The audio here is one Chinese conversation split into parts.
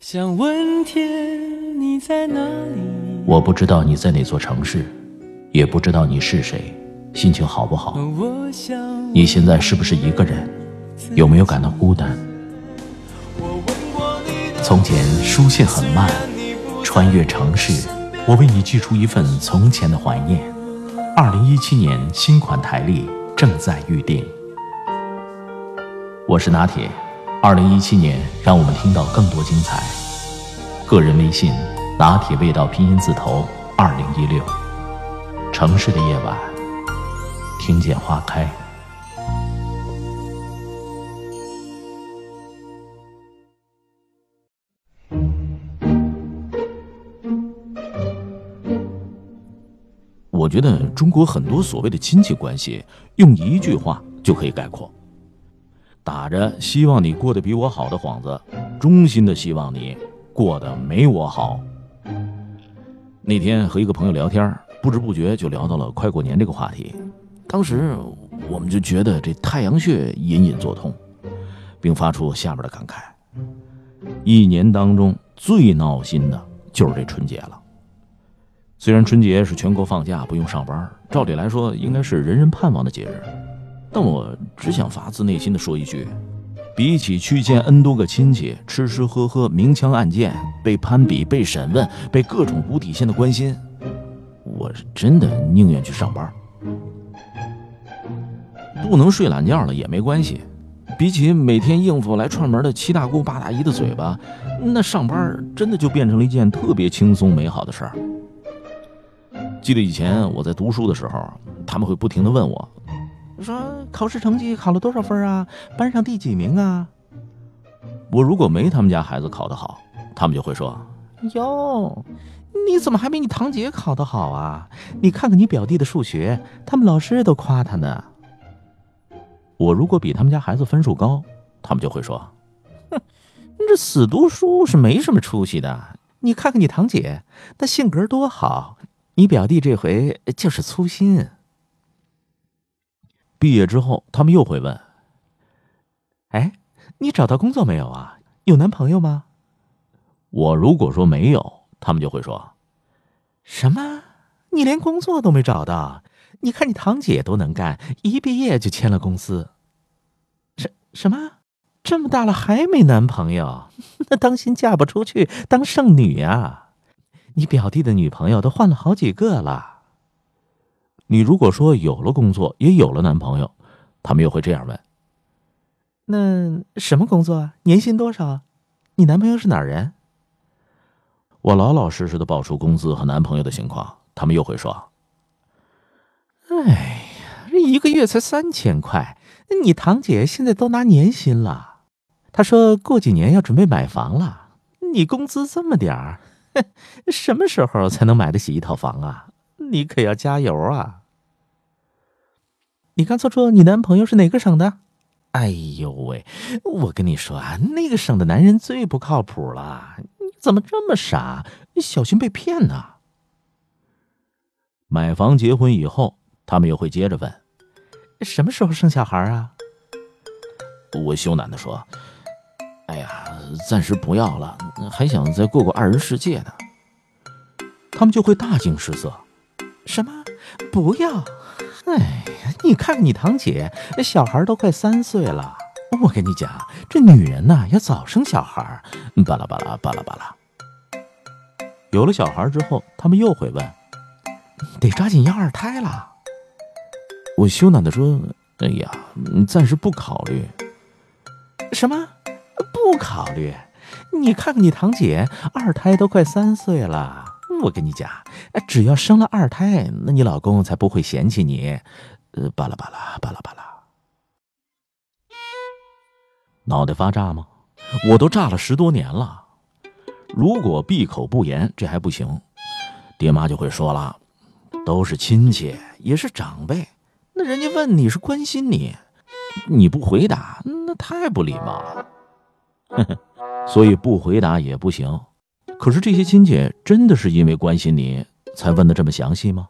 想问天，你在哪里？我不知道你在哪座城市，也不知道你是谁，心情好不好？你现在是不是一个人？有没有感到孤单？从前书信很慢，穿越城市，我为你寄出一份从前的怀念。二零一七年新款台历正在预定。我是拿铁，二零一七年让我们听到更多精彩。个人微信：拿铁味道拼音字头二零一六。城市的夜晚，听见花开。我觉得中国很多所谓的亲戚关系，用一句话就可以概括：打着希望你过得比我好的幌子，衷心的希望你过得没我好。那天和一个朋友聊天，不知不觉就聊到了快过年这个话题。当时我们就觉得这太阳穴隐隐作痛，并发出下面的感慨：一年当中最闹心的就是这春节了。虽然春节是全国放假，不用上班，照理来说应该是人人盼望的节日，但我只想发自内心的说一句：比起去见 N 多个亲戚，吃吃喝喝，明枪暗箭，被攀比、被审问、被各种无底线的关心，我是真的宁愿去上班。不能睡懒觉了也没关系，比起每天应付来串门的七大姑八大姨的嘴巴，那上班真的就变成了一件特别轻松美好的事儿。记得以前我在读书的时候，他们会不停的问我，说考试成绩考了多少分啊，班上第几名啊。我如果没他们家孩子考得好，他们就会说，哟，你怎么还没你堂姐考得好啊？你看看你表弟的数学，他们老师都夸他呢。我如果比他们家孩子分数高，他们就会说，哼，你这死读书是没什么出息的。你看看你堂姐，那性格多好。你表弟这回就是粗心。毕业之后，他们又会问：“哎，你找到工作没有啊？有男朋友吗？”我如果说没有，他们就会说：“什么？你连工作都没找到？你看你堂姐多能干，一毕业就签了公司。什什么？这么大了还没男朋友？那当心嫁不出去当剩女啊！”你表弟的女朋友都换了好几个了。你如果说有了工作，也有了男朋友，他们又会这样问：“那什么工作啊？年薪多少啊？你男朋友是哪儿人？”我老老实实的报出工资和男朋友的情况，他们又会说：“哎呀，这一个月才三千块，你堂姐现在都拿年薪了。她说过几年要准备买房了，你工资这么点儿。”什么时候才能买得起一套房啊？你可要加油啊！你刚才说你男朋友是哪个省的？哎呦喂，我跟你说啊，那个省的男人最不靠谱了。你怎么这么傻？你小心被骗呐！买房结婚以后，他们又会接着问：什么时候生小孩啊？我羞赧的说。哎呀，暂时不要了，还想再过过二人世界呢。他们就会大惊失色：“什么？不要？哎呀，你看看你堂姐，小孩都快三岁了。我跟你讲，这女人呐，要早生小孩。巴拉巴拉巴拉巴拉。有了小孩之后，他们又会问：得抓紧要二胎了。我羞赧的说：哎呀，暂时不考虑。什么？不考虑，你看看你堂姐，二胎都快三岁了。我跟你讲，只要生了二胎，那你老公才不会嫌弃你。呃，巴拉巴拉巴拉巴拉，脑袋发炸吗？我都炸了十多年了。如果闭口不言，这还不行，爹妈就会说了，都是亲戚，也是长辈，那人家问你是关心你，你不回答，那太不礼貌了。所以不回答也不行。可是这些亲戚真的是因为关心你才问的这么详细吗？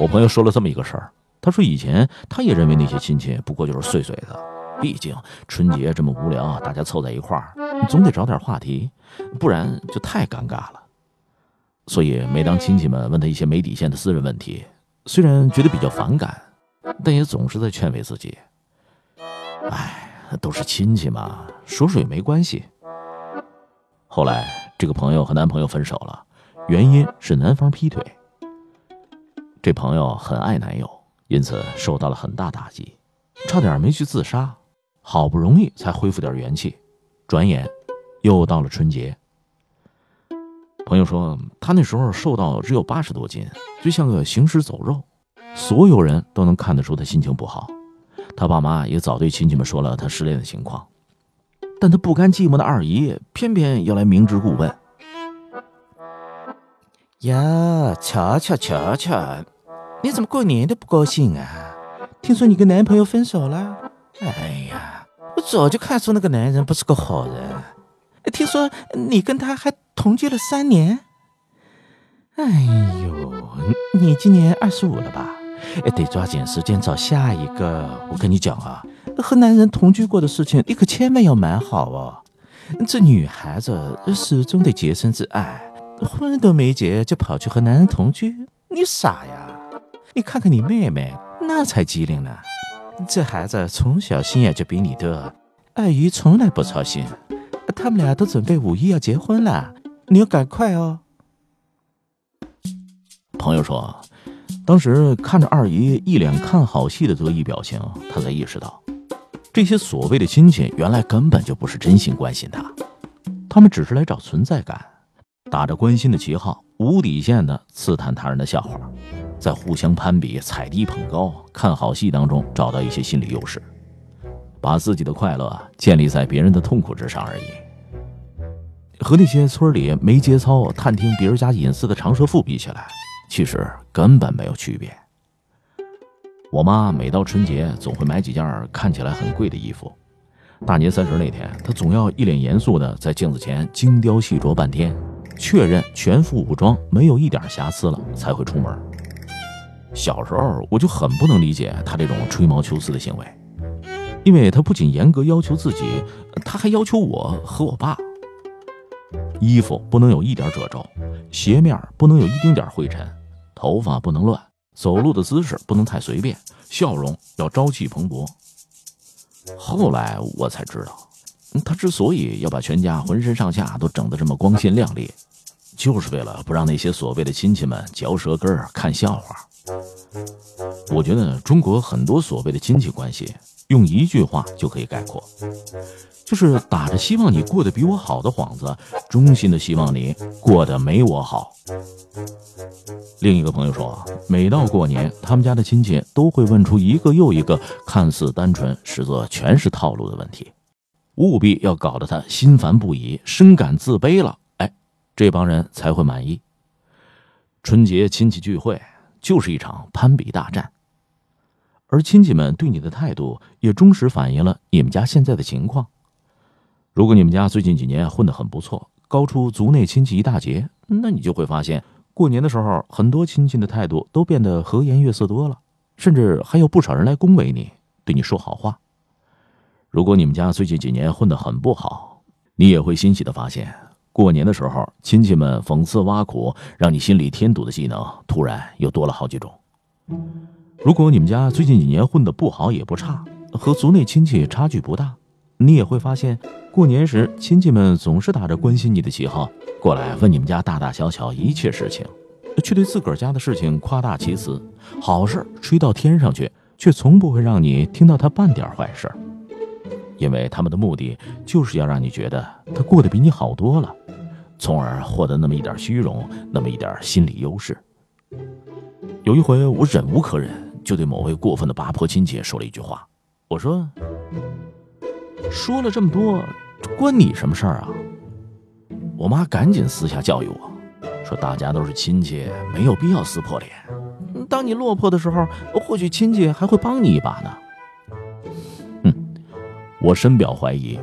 我朋友说了这么一个事儿，他说以前他也认为那些亲戚不过就是碎碎的，毕竟春节这么无聊，大家凑在一块儿，总得找点话题，不然就太尴尬了。所以，每当亲戚们问他一些没底线的私人问题，虽然觉得比较反感，但也总是在劝慰自己：“哎，都是亲戚嘛，说说也没关系。”后来，这个朋友和男朋友分手了，原因是男方劈腿。这朋友很爱男友，因此受到了很大打击，差点没去自杀。好不容易才恢复点元气，转眼又到了春节。朋友说，他那时候瘦到只有八十多斤，就像个行尸走肉，所有人都能看得出他心情不好。他爸妈也早对亲戚们说了他失恋的情况，但他不甘寂寞的二姨偏偏要来明知故问。呀，瞧瞧瞧瞧，你怎么过年都不高兴啊？听说你跟男朋友分手了？哎呀，我早就看出那个男人不是个好人。听说你跟他还同居了三年？哎呦，你今年二十五了吧？得抓紧时间找下一个。我跟你讲啊，和男人同居过的事情，你可千万要瞒好哦。这女孩子始终得洁身自爱。婚都没结就跑去和男人同居，你傻呀？你看看你妹妹，那才机灵呢。这孩子从小心眼就比你多，二姨从来不操心。他们俩都准备五一要结婚了，你要赶快哦。朋友说，当时看着二姨一脸看好戏的得意表情，他才意识到，这些所谓的亲戚原来根本就不是真心关心他，他们只是来找存在感。打着关心的旗号，无底线的刺探他人的笑话，在互相攀比、踩低捧高、看好戏当中找到一些心理优势，把自己的快乐建立在别人的痛苦之上而已。和那些村里没节操、探听别人家隐私的长舌妇比起来，其实根本没有区别。我妈每到春节总会买几件看起来很贵的衣服，大年三十那天，她总要一脸严肃的在镜子前精雕细琢半天。确认全副武装没有一点瑕疵了，才会出门。小时候我就很不能理解他这种吹毛求疵的行为，因为他不仅严格要求自己，他还要求我和我爸。衣服不能有一点褶皱，鞋面不能有一丁点灰尘，头发不能乱，走路的姿势不能太随便，笑容要朝气蓬勃。后来我才知道，他之所以要把全家浑身上下都整得这么光鲜亮丽。就是为了不让那些所谓的亲戚们嚼舌根儿看笑话。我觉得中国很多所谓的亲戚关系，用一句话就可以概括，就是打着希望你过得比我好的幌子，衷心的希望你过得没我好。另一个朋友说啊，每到过年，他们家的亲戚都会问出一个又一个看似单纯，实则全是套路的问题，务必要搞得他心烦不已，深感自卑了。哎这帮人才会满意。春节亲戚聚会就是一场攀比大战，而亲戚们对你的态度也忠实反映了你们家现在的情况。如果你们家最近几年混得很不错，高出族内亲戚一大截，那你就会发现，过年的时候很多亲戚的态度都变得和颜悦色多了，甚至还有不少人来恭维你，对你说好话。如果你们家最近几年混得很不好，你也会欣喜的发现。过年的时候，亲戚们讽刺挖苦，让你心里添堵的技能突然又多了好几种。如果你们家最近几年混得不好也不差，和族内亲戚差距不大，你也会发现，过年时亲戚们总是打着关心你的旗号过来问你们家大大小小一切事情，却对自个儿家的事情夸大其词，好事吹到天上去，却从不会让你听到他半点坏事。因为他们的目的就是要让你觉得他过得比你好多了，从而获得那么一点虚荣，那么一点心理优势。有一回，我忍无可忍，就对某位过分的八婆亲戚说了一句话：“我说，说了这么多，关你什么事儿啊？”我妈赶紧私下教育我说：“大家都是亲戚，没有必要撕破脸。当你落魄的时候，或许亲戚还会帮你一把呢。”我深表怀疑，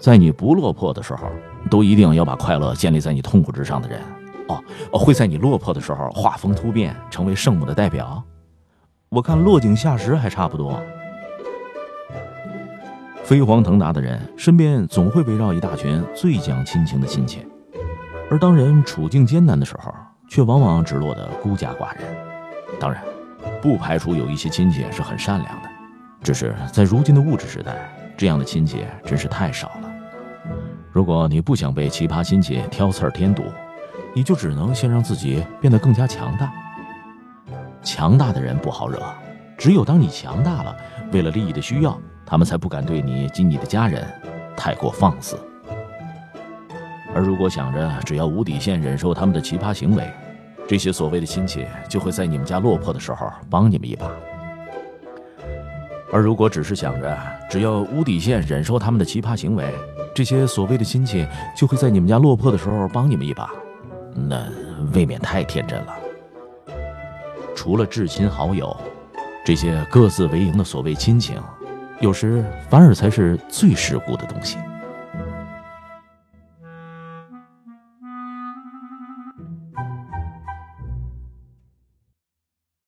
在你不落魄的时候，都一定要把快乐建立在你痛苦之上的人，哦，会在你落魄的时候画风突变，成为圣母的代表。我看落井下石还差不多。飞黄腾达的人身边总会围绕一大群最讲亲情的亲戚，而当人处境艰难的时候，却往往只落得孤家寡人。当然，不排除有一些亲戚是很善良的，只是在如今的物质时代，这样的亲戚真是太少了。如果你不想被奇葩亲戚挑刺儿添堵，你就只能先让自己变得更加强大。强大的人不好惹，只有当你强大了，为了利益的需要，他们才不敢对你及你的家人太过放肆。而如果想着只要无底线忍受他们的奇葩行为，这些所谓的亲戚就会在你们家落魄的时候帮你们一把；而如果只是想着只要无底线忍受他们的奇葩行为，这些所谓的亲戚就会在你们家落魄的时候帮你们一把，那未免太天真了。除了至亲好友，这些各自为营的所谓亲情，有时反而才是最世故的东西。